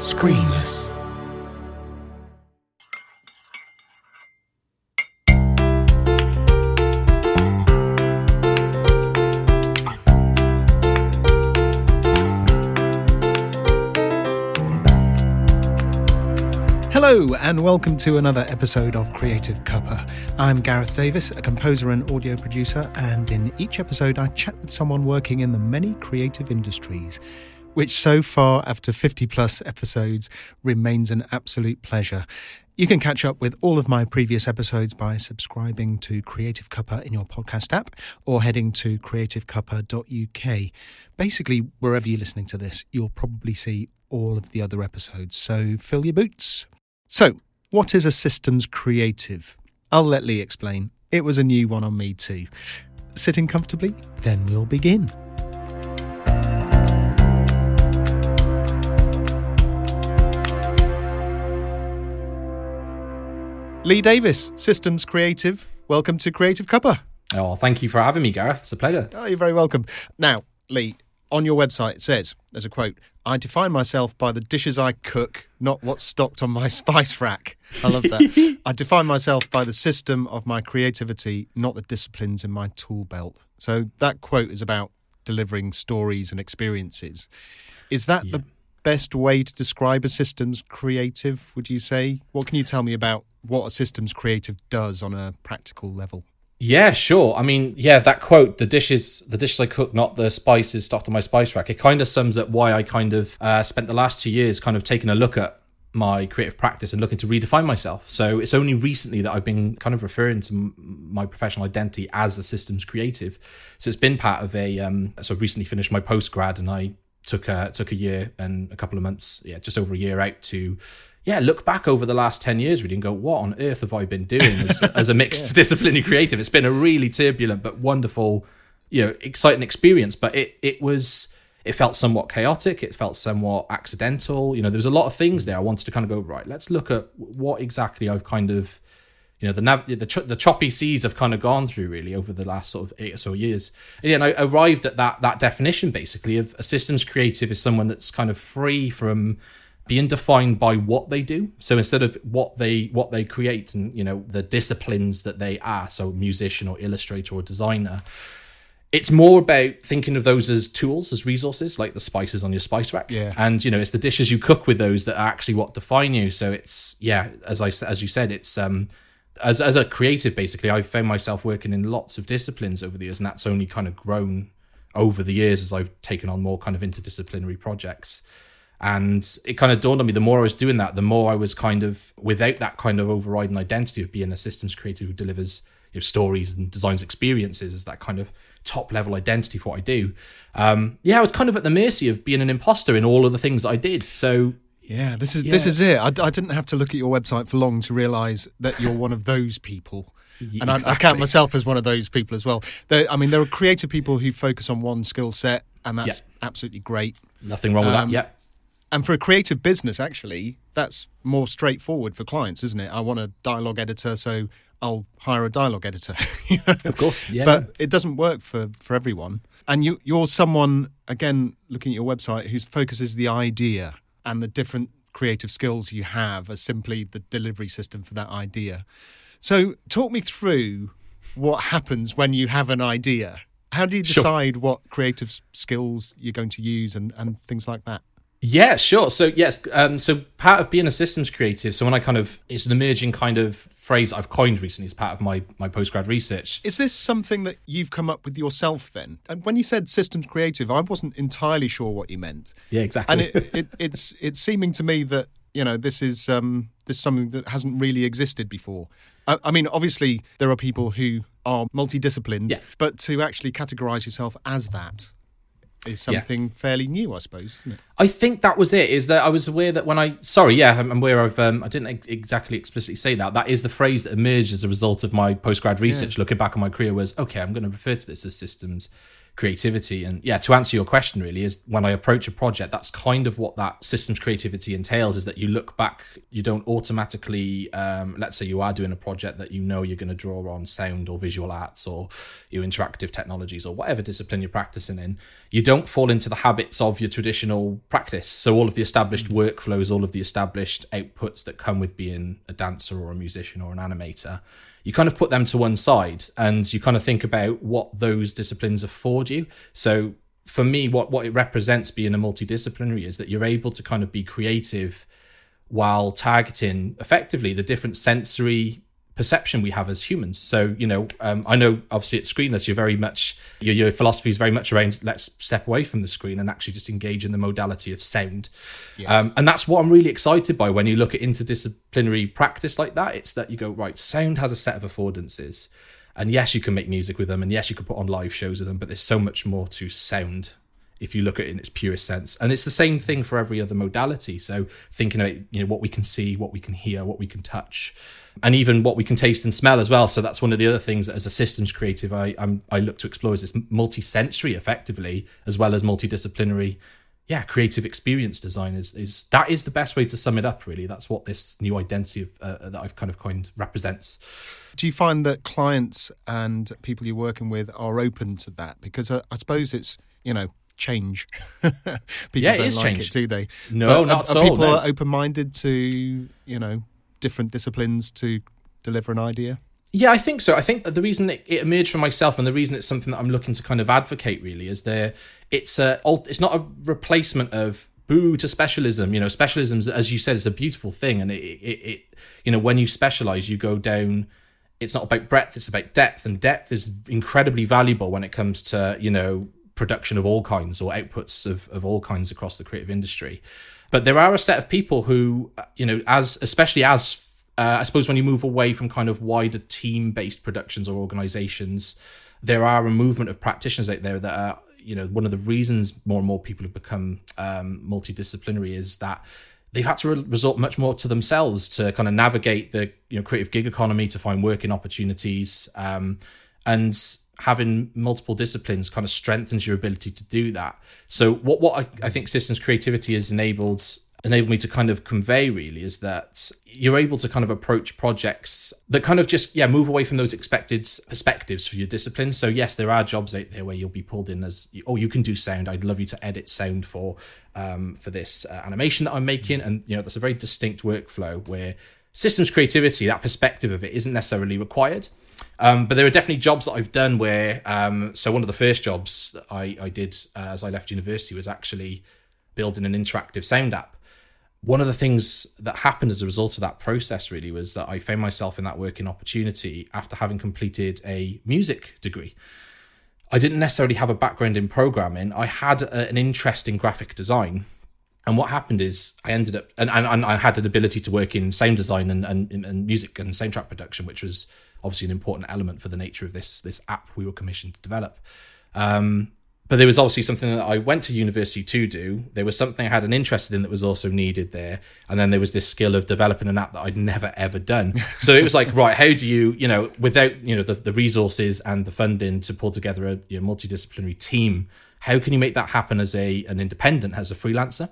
Screenless. Hello, and welcome to another episode of Creative Cuppa. I'm Gareth Davis, a composer and audio producer, and in each episode, I chat with someone working in the many creative industries, which so far, after 50 plus episodes, remains an absolute pleasure. You can catch up with all of my previous episodes by subscribing to Creative Cuppa in your podcast app or heading to creativecuppa.uk. Basically, wherever you're listening to this, you'll probably see all of the other episodes, so fill your boots. So, what is a systems creative? I'll let Lee explain. It was a new one on me too. Sitting comfortably? Then we'll begin. Lee Davis, systems creative. Welcome to Creative Cuppa. Oh, thank you for having me, Gareth. It's a pleasure. Oh, you're very welcome. Now, Lee, on your website it says, there's a quote, I define myself by the dishes I cook, not what's stocked on my spice rack. I love that. I define myself by the system of my creativity, not the disciplines in my tool belt. So that quote is about delivering stories and experiences. Is that Yeah. the best way to describe a systems creative, would you say? What can you tell me about what a systems creative does on a practical level? Yeah, sure. I mean, yeah, that quote, the dishes, the dishes I cook, not the spices stocked on my spice rack. It kind of sums up why I kind of uh, spent the last two years kind of taking a look at my creative practice and looking to redefine myself. So it's only recently that I've been kind of referring to my professional identity as a systems creative. So it's been part of a. Um, so I've recently finished my post grad, and I took a took a year and a couple of months, yeah, just over a year out to. Yeah, look back over the last 10 years really and go, what on earth have I been doing as, as a mixed disciplinary creative? It's been a really turbulent but wonderful, you know, exciting experience. But it it was it felt somewhat chaotic. It felt somewhat accidental. You know, there was a lot of things there. I wanted to kind of go right. Let's look at what exactly I've kind of, you know, the nav- the ch- the choppy seas I've kind of gone through really over the last sort of eight or so years. And, yeah, and I arrived at that that definition basically of a systems creative is someone that's kind of free from being defined by what they do. So instead of what they what they create and you know the disciplines that they are, so musician or illustrator or designer, it's more about thinking of those as tools, as resources, like the spices on your spice rack. Yeah. And you know, it's the dishes you cook with those that are actually what define you. So it's yeah, as I as you said, it's um as as a creative basically, I've found myself working in lots of disciplines over the years, and that's only kind of grown over the years as I've taken on more kind of interdisciplinary projects. And it kind of dawned on me the more I was doing that, the more I was kind of without that kind of overriding identity of being a systems creator who delivers you know, stories and designs experiences as that kind of top level identity for what I do. Um, yeah, I was kind of at the mercy of being an imposter in all of the things I did. So Yeah, this is this is it. I, I didn't have to look at your website for long to realise that you're one of those people, and I, I count myself as one of those people as well. There, I mean, there are creative people who focus on one skill set, and that's absolutely great. nothing wrong with Um, that. Yeah. And for a creative business, actually, that's more straightforward for clients, isn't it? I want a dialogue editor, so I'll hire a dialogue editor. you know? Of course. Yeah. but it doesn't work for for everyone. And you you're someone again looking at your website whose focus is the idea and the different creative skills you have as simply the delivery system for that idea. So talk me through what happens when you have an idea. How do you Sure. decide what creative skills you're going to use and, and things like that? Yeah, sure. So yes, um, so part of being a systems creative. So when I kind of, it's an emerging kind of phrase I've coined recently as part of my my postgrad research. Is this something that you've come up with yourself then? And when you said systems creative, I wasn't entirely sure what you meant. Yeah, exactly. and it, it, it's it's seeming to me that you know this is um, this is something that hasn't really existed before. I, I mean, obviously there are people who are multidisciplined, Yeah. but to actually categorize yourself as that is Yeah. something fairly new, I suppose. Isn't it? I think that was it. Is that I was aware that when I sorry, yeah, I'm aware of. Um, I didn't ex- exactly explicitly say that. That is the phrase that emerged as a result of my postgrad research. Looking back on my career, was okay. I'm going to refer to this as systems creativity. And yeah, to answer your question, really, is when I approach a project, that's kind of what that systems creativity entails is that you look back, you don't automatically, um, let's say you are doing a project that you know you're going to draw on sound or visual arts or your interactive technologies or whatever discipline you're practicing in, you don't fall into the habits of your traditional practice. So all of the established workflows, all of the established outputs that come with being a dancer or a musician or an animator you kind of put them to one side and you kind of think about what those disciplines afford you. So for me, what, what it represents being a multidisciplinary is that you're able to kind of be creative while targeting effectively the different sensory perception we have as humans. So, you know, um, I know obviously at Screenless, you're very much, your, your philosophy is very much around let's step away from the screen and actually just engage in the modality of sound. Yes. Um, and that's what I'm really excited by when you look at interdisciplinary practice like that. It's that you go, right, sound has a set of affordances. And yes, you can make music with them, and yes, you can put on live shows with them, but there's so much more to sound if you look at it in its purest sense. And it's the same thing for every other modality. So thinking about you know what we can see, what we can hear, what we can touch, and even what we can taste and smell as well. So that's one of the other things that as a systems creative I I'm, i look to explore is this multi-sensory effectively as well as multidisciplinary. Yeah, creative experience design is, is that is the best way to sum it up. Really, that's what this new identity of, uh, that I've kind of coined represents. Do you find that clients and people you're working with are open to that? Because I, I suppose it's you know change. people yeah, don't like changed. it, do they? No, but not are, are people no. open minded to you know different disciplines to deliver an idea? Yeah, I think so. I think the reason it, it, emerged for myself, and the reason it's something that I'm looking to kind of advocate, really, is there. It's a. It's not a replacement of boo to specialism. You know, specialisms, as you said, is a beautiful thing, and it, it, it you know, when you specialize, you go down. It's not about breadth; it's about depth, and depth is incredibly valuable when it comes to you know production of all kinds or outputs of, of all kinds across the creative industry. But there are a set of people who, you know, as especially as uh, I suppose when you move away from kind of wider team based productions or organizations, there are a movement of practitioners out there that are, you know, one of the reasons more and more people have become um, multidisciplinary is that they've had to re- resort much more to themselves to kind of navigate the you know creative gig economy to find working opportunities um, and having multiple disciplines kind of strengthens your ability to do that. So what what I, I think systems creativity has enabled enabled me to kind of convey really is that you're able to kind of approach projects that kind of just yeah move away from those expected perspectives for your discipline. So yes there are jobs out there where you'll be pulled in as oh you can do sound. I'd love you to edit sound for um, for this uh, animation that i'm making. And you know that's a very distinct workflow where systems creativity that perspective of it isn't necessarily required um, but there are definitely jobs that I've done where, um, so one of the first jobs that I, I did uh, as I left university was actually building an interactive sound app. One of the things that happened as a result of that process really was that I found myself in that working opportunity after having completed a music degree. I didn't necessarily have a background in programming. I had a, an interest in graphic design. And what happened is I ended up, and, and, and I had an ability to work in sound design and, and, and music and soundtrack production, which was obviously an important element for the nature of this this app we were commissioned to develop. Um, but there was obviously something that I went to university to do. There was something I had an interest in that was also needed there, and then there was this skill of developing an app that I'd never ever done. So it was like, right, how do you, you know, without you know the, the resources and the funding to pull together a you know, multidisciplinary team, how can you make that happen as a an independent, as a freelancer?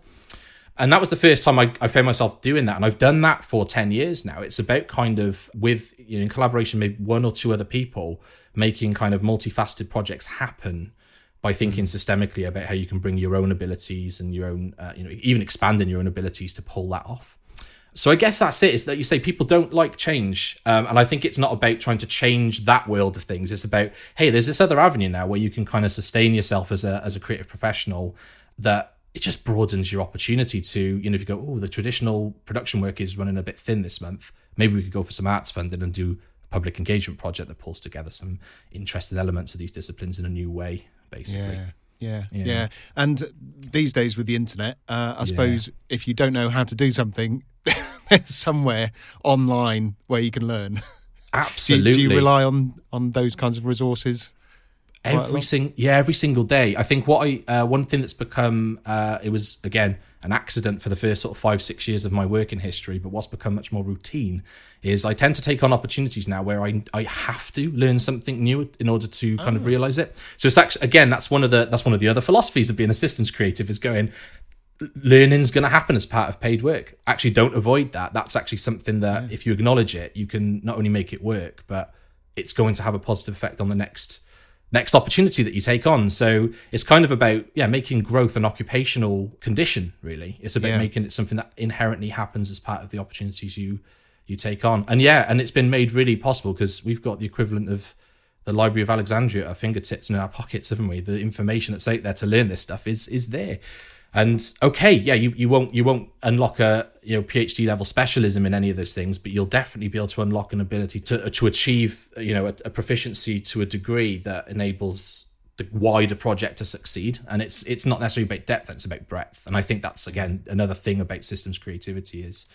and that was the first time I, I, found myself doing that and i've done that for 10 years now it's about kind of with you know in collaboration maybe one or two other people making kind of multifaceted projects happen by thinking mm. systemically about how you can bring your own abilities and your own uh, you know even expanding your own abilities to pull that off so i guess that's it is that you say people don't like change um, and i think it's not about trying to change that world of things it's about hey there's this other avenue now where you can kind of sustain yourself as a as a creative professional that it just broadens your opportunity to, you know, if you go, oh, the traditional production work is running a bit thin this month, maybe we could go for some arts funding and do a public engagement project that pulls together some interesting elements of these disciplines in a new way, basically. Yeah. Yeah, yeah, yeah, And these days with the internet, uh, I suppose yeah. if you don't know how to do something, there's somewhere online where you can learn. Absolutely. do, you, do, you, rely on on those kinds of resources? Every single yeah, every single day. I think what I uh, one thing that's become uh, it was again an accident for the first sort of five six years of my working history, but what's become much more routine is I tend to take on opportunities now where I I have to learn something new in order to kind of realize it. So it's actually again that's one of the that's one of the other philosophies of being a systems creative is going learning's going to happen as part of paid work. Actually, don't avoid that. That's actually something that yeah. if you acknowledge it, you can not only make it work, but it's going to have a positive effect on the next next opportunity that you take on. So it's kind of about yeah making growth an occupational condition. Really, it's about yeah. making it something that inherently happens as part of the opportunities you you take on. And yeah, and it's been made really possible because we've got the equivalent of the Library of Alexandria at our fingertips and in our pockets, haven't we? The information that's out there to learn this stuff is is there. And okay, yeah, you, you won't you won't unlock a you know PhD level specialism in any of those things, but you'll definitely be able to unlock an ability to to achieve you know a, a proficiency to a degree that enables the wider project to succeed. And it's it's not necessarily about depth; it's about breadth. And I think that's again another thing about systems creativity is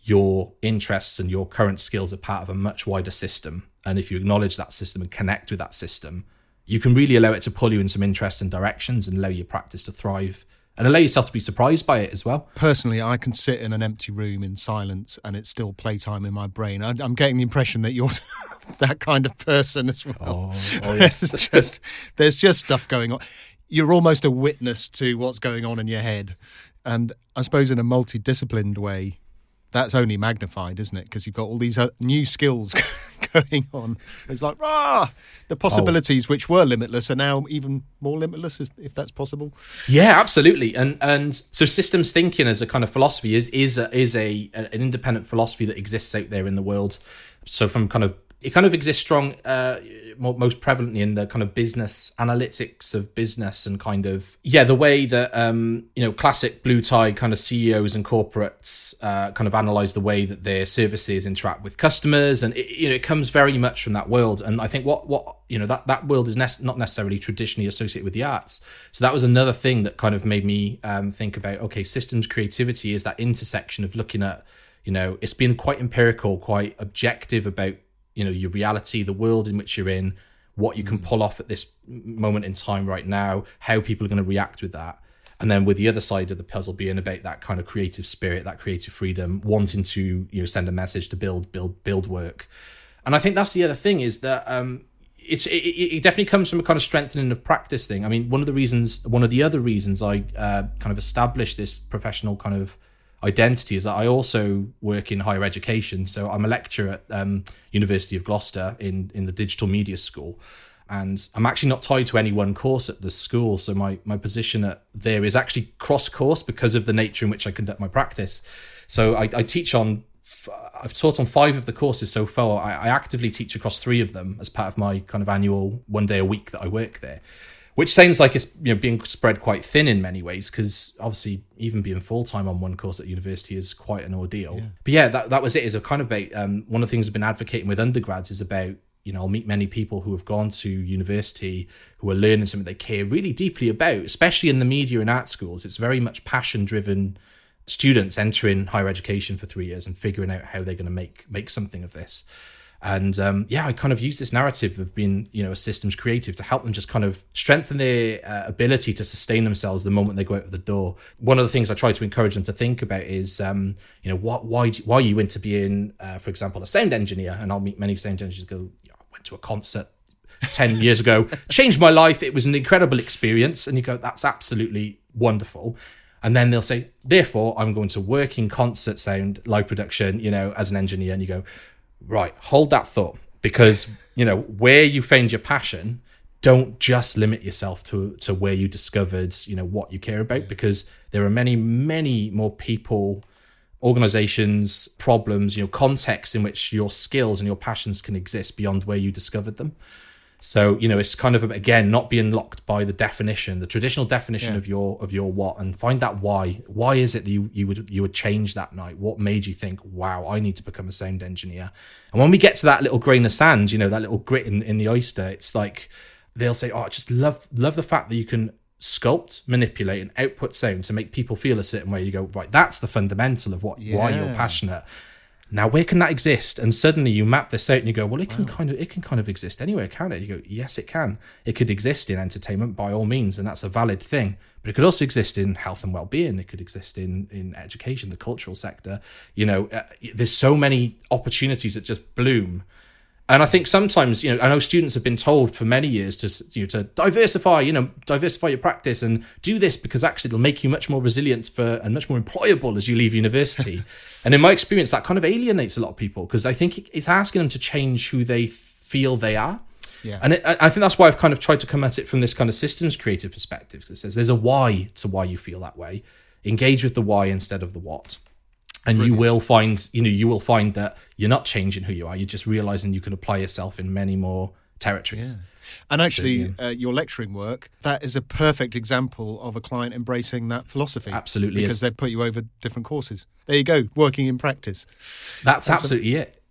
your interests and your current skills are part of a much wider system. And if you acknowledge that system and connect with that system, you can really allow it to pull you in some interesting directions and allow your practice to thrive and allow yourself to be surprised by it as well. Personally, I can sit in an empty room in silence and it's still playtime in my brain. I, am getting the impression that you're that kind of person as well. Oh, oh yes. there's, just, there's just stuff going on. You're almost a witness to what's going on in your head. And I suppose in a multidisciplined way, that's only magnified, isn't it? Because you've got all these uh, new skills going on. It's like, rah! The possibilities, oh. which were limitless, are now even more limitless, if that's possible. Yeah, absolutely. And and so systems thinking as a kind of philosophy is is a, is a an independent philosophy that exists out there in the world. So from kind of it kind of exists strong. Uh, most prevalently in the kind of business analytics of business and kind of yeah the way that um you know classic blue tie kind of CEOs and corporates uh, kind of analyze the way that their services interact with customers. And it, you know it comes very much from that world. And I think what what you know that that world is ne- not necessarily traditionally associated with the arts. So that was another thing that kind of made me um, think about okay systems creativity is that intersection of looking at you know it's been quite empirical quite objective about you know your reality the world in which you're in what you can mm. pull off at this moment in time right now how people are going to react with that. And then with the other side of the puzzle being about that kind of creative spirit that creative freedom wanting to you know send a message to build build build work. And i think that's the other thing is that um it's it, it definitely comes from a kind of strengthening of practice thing. I mean one of the reasons one of the other reasons i uh, kind of established this professional kind of identity is that I also work in higher education. So I'm a lecturer at um, University of Gloucester in in the digital media school, and I'm actually not tied to any one course at the school. So my my position at there is actually cross course because of the nature in which I conduct my practice. So I, I teach on. I've taught on five of the courses so far. I, I actively teach across three of them as part of my kind of annual one day a week that I work there which sounds like it's you know being spread quite thin in many ways because obviously even being full time on one course at university is quite an ordeal. Yeah. But yeah, that that was it. Is a kind of about um, one of the things I've been advocating with undergrads is about you know I'll meet many people who have gone to university who are learning something they care really deeply about, especially in the media and art schools. It's very much passion driven students entering higher education for three years and figuring out how they're going to make make something of this. And um, yeah, I kind of use this narrative of being, you know, a systems creative to help them just kind of strengthen their uh, ability to sustain themselves the moment they go out of the door. One of the things I try to encourage them to think about is, um, you know, what, why, why are you into being, uh, for example, a sound engineer? And I'll meet many sound engineers go, I went to a concert 10 years ago, changed my life. It was an incredible experience. And you go, that's absolutely wonderful. And then they'll say, therefore, I'm going to work in concert sound, live production, you know, as an engineer. And you go, right, hold that thought because, you know, where you found your passion, don't just limit yourself to to where you discovered, you know, what you care about because there are many many more people organizations problems you know contexts in which your skills and your passions can exist beyond where you discovered them so you know, it's kind of again not being locked by the definition, the traditional definition yeah. of your of your what, and find that why. Why is it that you you would you would change that night? What made you think, wow, I need to become a sound engineer? And when we get to that little grain of sand, you know, that little grit in, in the oyster, it's like they'll say, oh, I just love love the fact that you can sculpt, manipulate, and output sound to make people feel a certain way. You go, right, that's the fundamental of what yeah. why you're passionate Now, where can that exist? And suddenly you map this out and you go, well, it can kind of it can kind of exist anywhere, can it? You go, yes, it can. It could exist in entertainment by all means, and that's a valid thing. But it could also exist in health and well-being. It could exist in in education, the cultural sector. You know, uh, there's so many opportunities that just bloom. And I think sometimes, you know, I know students have been told for many years to, you know, to diversify, you know, diversify your practice and do this because actually it'll make you much more resilient for and much more employable as you leave university. and in my experience, that kind of alienates a lot of people because I think it's asking them to change who they feel they are. Yeah. And it, I think that's why I've kind of tried to come at it from this kind of systems creative perspective. Because it says there's a why to why you feel that way. Engage with the why instead of the what and Brilliant. you will find you know you will find that you're not changing who you are. You're just realizing you can apply yourself in many more territories. Yeah. and actually so, yeah. uh, your lecturing work that is a perfect example of a client embracing that philosophy. Absolutely because is. they put you over different courses. There you go working in practice. That's, that's absolutely a, it.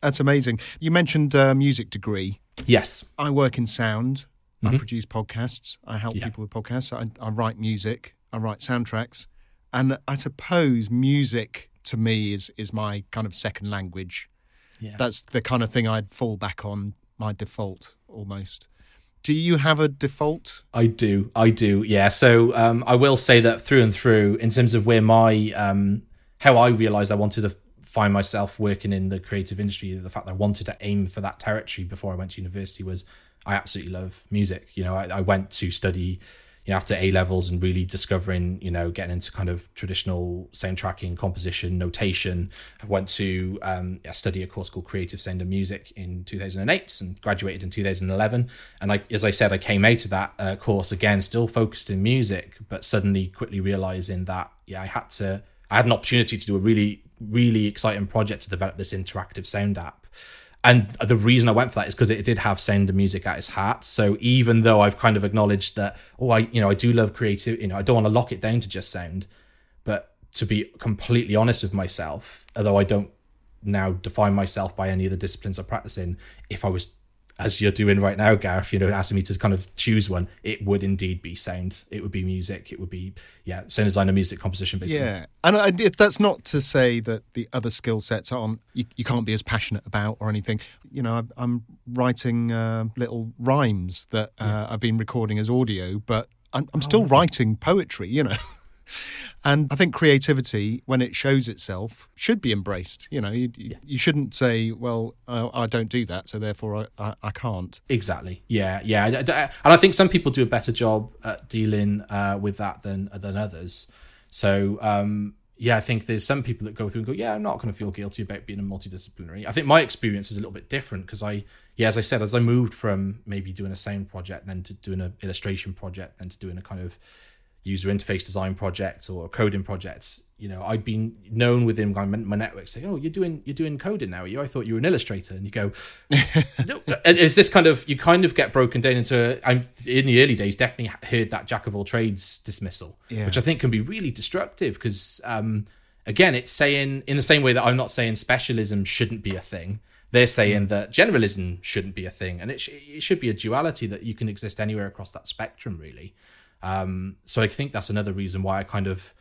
That's amazing. You mentioned uh, music degree. Yes. I work in sound. Mm-hmm. i produce podcasts. I help yeah. people with podcasts. I, I write music. I write soundtracks. And I suppose music to me is is my kind of second language. Yeah. That's the kind of thing I'd fall back on my default almost. Do you have a default? I do. I do. Yeah. So um, I will say that through and through, in terms of where my um, how I realized I wanted to find myself working in the creative industry, the fact that I wanted to aim for that territory before I went to university was I absolutely love music. You know, I, I went to study you know, after A levels and really discovering, you know, getting into kind of traditional sound tracking, composition, notation. I went to um, study a course called Creative Sound and Music in 2008 and graduated in 2011. And I, as I said, I came out of that uh, course again, still focused in music, but suddenly quickly realizing that, yeah, I had to, I had an opportunity to do a really, really exciting project to develop this interactive sound app and the reason I went for that is because it did have sound and music at its heart. So even though I've kind of acknowledged that, oh, I you know I do love creative, you know, I don't want to lock it down to just sound, but to be completely honest with myself, although I don't now define myself by any of the disciplines I practice in, if I was as you're doing right now, Gareth, you know, asking me to kind of choose one, it would indeed be sound. It would be music. It would be, yeah, sound design and music composition, basically. Yeah. And I, that's not to say that the other skill sets aren't, you, you can't be as passionate about or anything. You know, I'm writing uh, little rhymes that uh, yeah. I've been recording as audio, but I'm, I'm still oh, writing poetry, you know. And I think creativity, when it shows itself, should be embraced. You know, you, yeah. you shouldn't say, well, uh, I don't do that, so therefore I, I, I, can't. Exactly. Yeah, yeah. And I think some people do a better job at dealing uh, with that than, than others. So, um, yeah, I think there's some people that go through and go, yeah, I'm not going to feel guilty about being a multidisciplinary. I think my experience is a little bit different because I, yeah, as I said, as I moved from maybe doing a sound project, then to doing an illustration project, then to doing a kind of user interface design project or coding projects, you know, I'd been known within my, my network saying, "Oh, you're doing you're doing coding now, are you? I thought you were an illustrator." And you go, "No." And it's this kind of you kind of get broken down into. I'm in the early days definitely heard that jack of all trades dismissal, yeah. which I think can be really destructive because, um, again, it's saying in the same way that I'm not saying specialism shouldn't be a thing. They're saying mm. that generalism shouldn't be a thing, and it, sh- it should be a duality that you can exist anywhere across that spectrum, really. Um, so I think that's another reason why I kind of,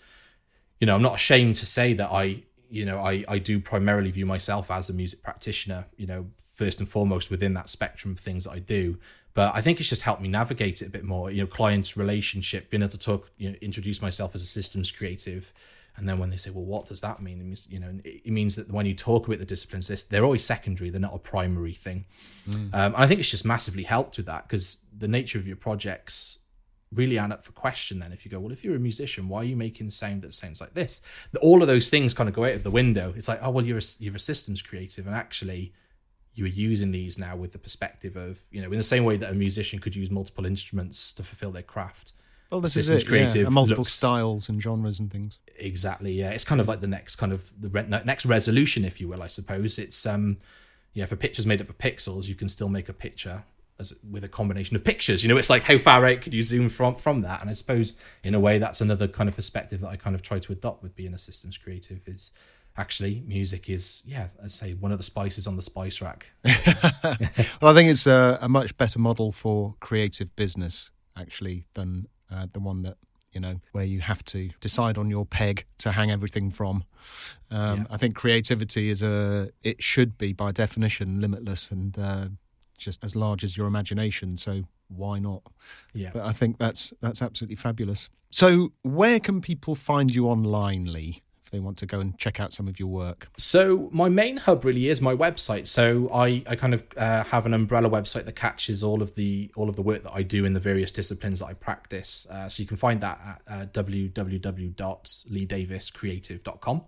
you know, I'm not ashamed to say that I, you know, I, I do primarily view myself as a music practitioner, you know, first and foremost within that spectrum of things that I do. But I think it's just helped me navigate it a bit more, you know, clients relationship, being able to talk, you know, introduce myself as a systems creative. And then when they say, well, what does that mean? It means, you know, it means that when you talk about the disciplines, they're always secondary. They're not a primary thing. Mm. Um, and I think it's just massively helped with that because the nature of your projects really add up for question then. If you go well if you're a musician why are you making sound that sounds like this? All of those things kind of go out of the window. It's like oh well you're a, you're a systems creative and actually you are using these now with the perspective of you know in the same way that a musician could use multiple instruments to fulfill their craft. Well this systems is it, creative yeah. multiple looks, styles and genres and things. Exactly yeah. It's kind of like the next kind of the re- next resolution if you will i suppose. It's um yeah for pictures made up of pixels you can still make a picture as with a combination of pictures. You know, it's like how far out could you zoom from from that? And I suppose in a way that's another kind of perspective that I kind of try to adopt with being a systems creative is actually music is yeah i say one of the spices on the spice rack well i think it's a, a, much better model for creative business actually than uh, the one that you know, where you have to decide on your peg to hang everything from. Um, Yeah. I think creativity is a, it should be by definition limitless and uh, just as large as your imagination. So why not? Yeah. But I think that's that's absolutely fabulous. So where can people find you online, Lee, if they want to go and check out some of your work? So my main hub really is my website. So I, I kind of uh, have an umbrella website that catches all of the all of the work that I do in the various disciplines that I practice. Uh, so you can find that at uh, www.leedaviscreative.com.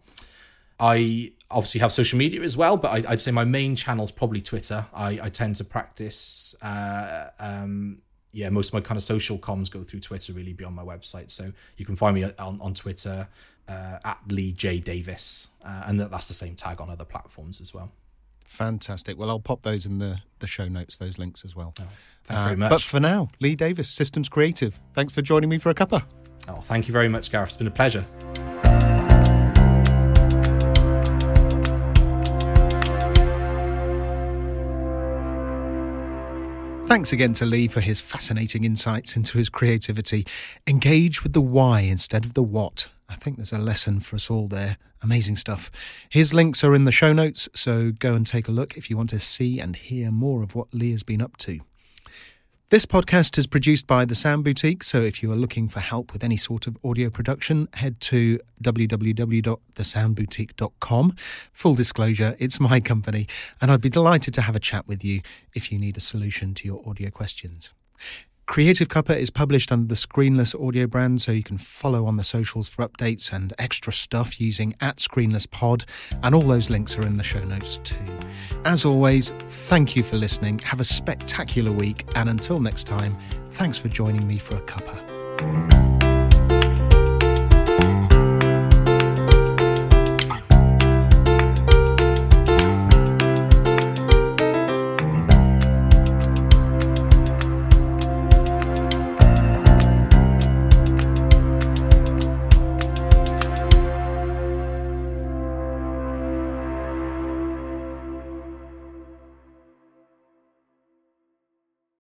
I obviously have social media as well, but I, I'd say my main channel is probably Twitter. I, I tend to practice, uh, um, yeah, most of my kind of social comms go through Twitter really beyond my website. So you can find me on, on Twitter uh, at Lee J Davis, uh, and that, that's the same tag on other platforms as well. Fantastic. Well, I'll pop those in the, the show notes, those links as well. Thanks Uh, very much. But for now, Lee Davis, Systems Creative. Thanks for joining me for a cuppa. oh, thank you very much, Gareth. It's been a pleasure. Thanks again to Lee for his fascinating insights into his creativity. Engage with the why instead of the what. I think there's a lesson for us all there. Amazing stuff. His links are in the show notes, so go and take a look if you want to see and hear more of what Lee has been up to. This podcast is produced by The Sound Boutique, so if you are looking for help with any sort of audio production, head to www.thesoundboutique.com. Full disclosure, it's my company, and I'd be delighted to have a chat with you if you need a solution to your audio questions. Creative Cuppa is published under the Screenless audio brand, so you can follow on the socials for updates and extra stuff using at Screenless Pod, and all those links are in the show notes too. As always, thank you for listening. Have a spectacular week, and until next time, thanks for joining me for a cuppa.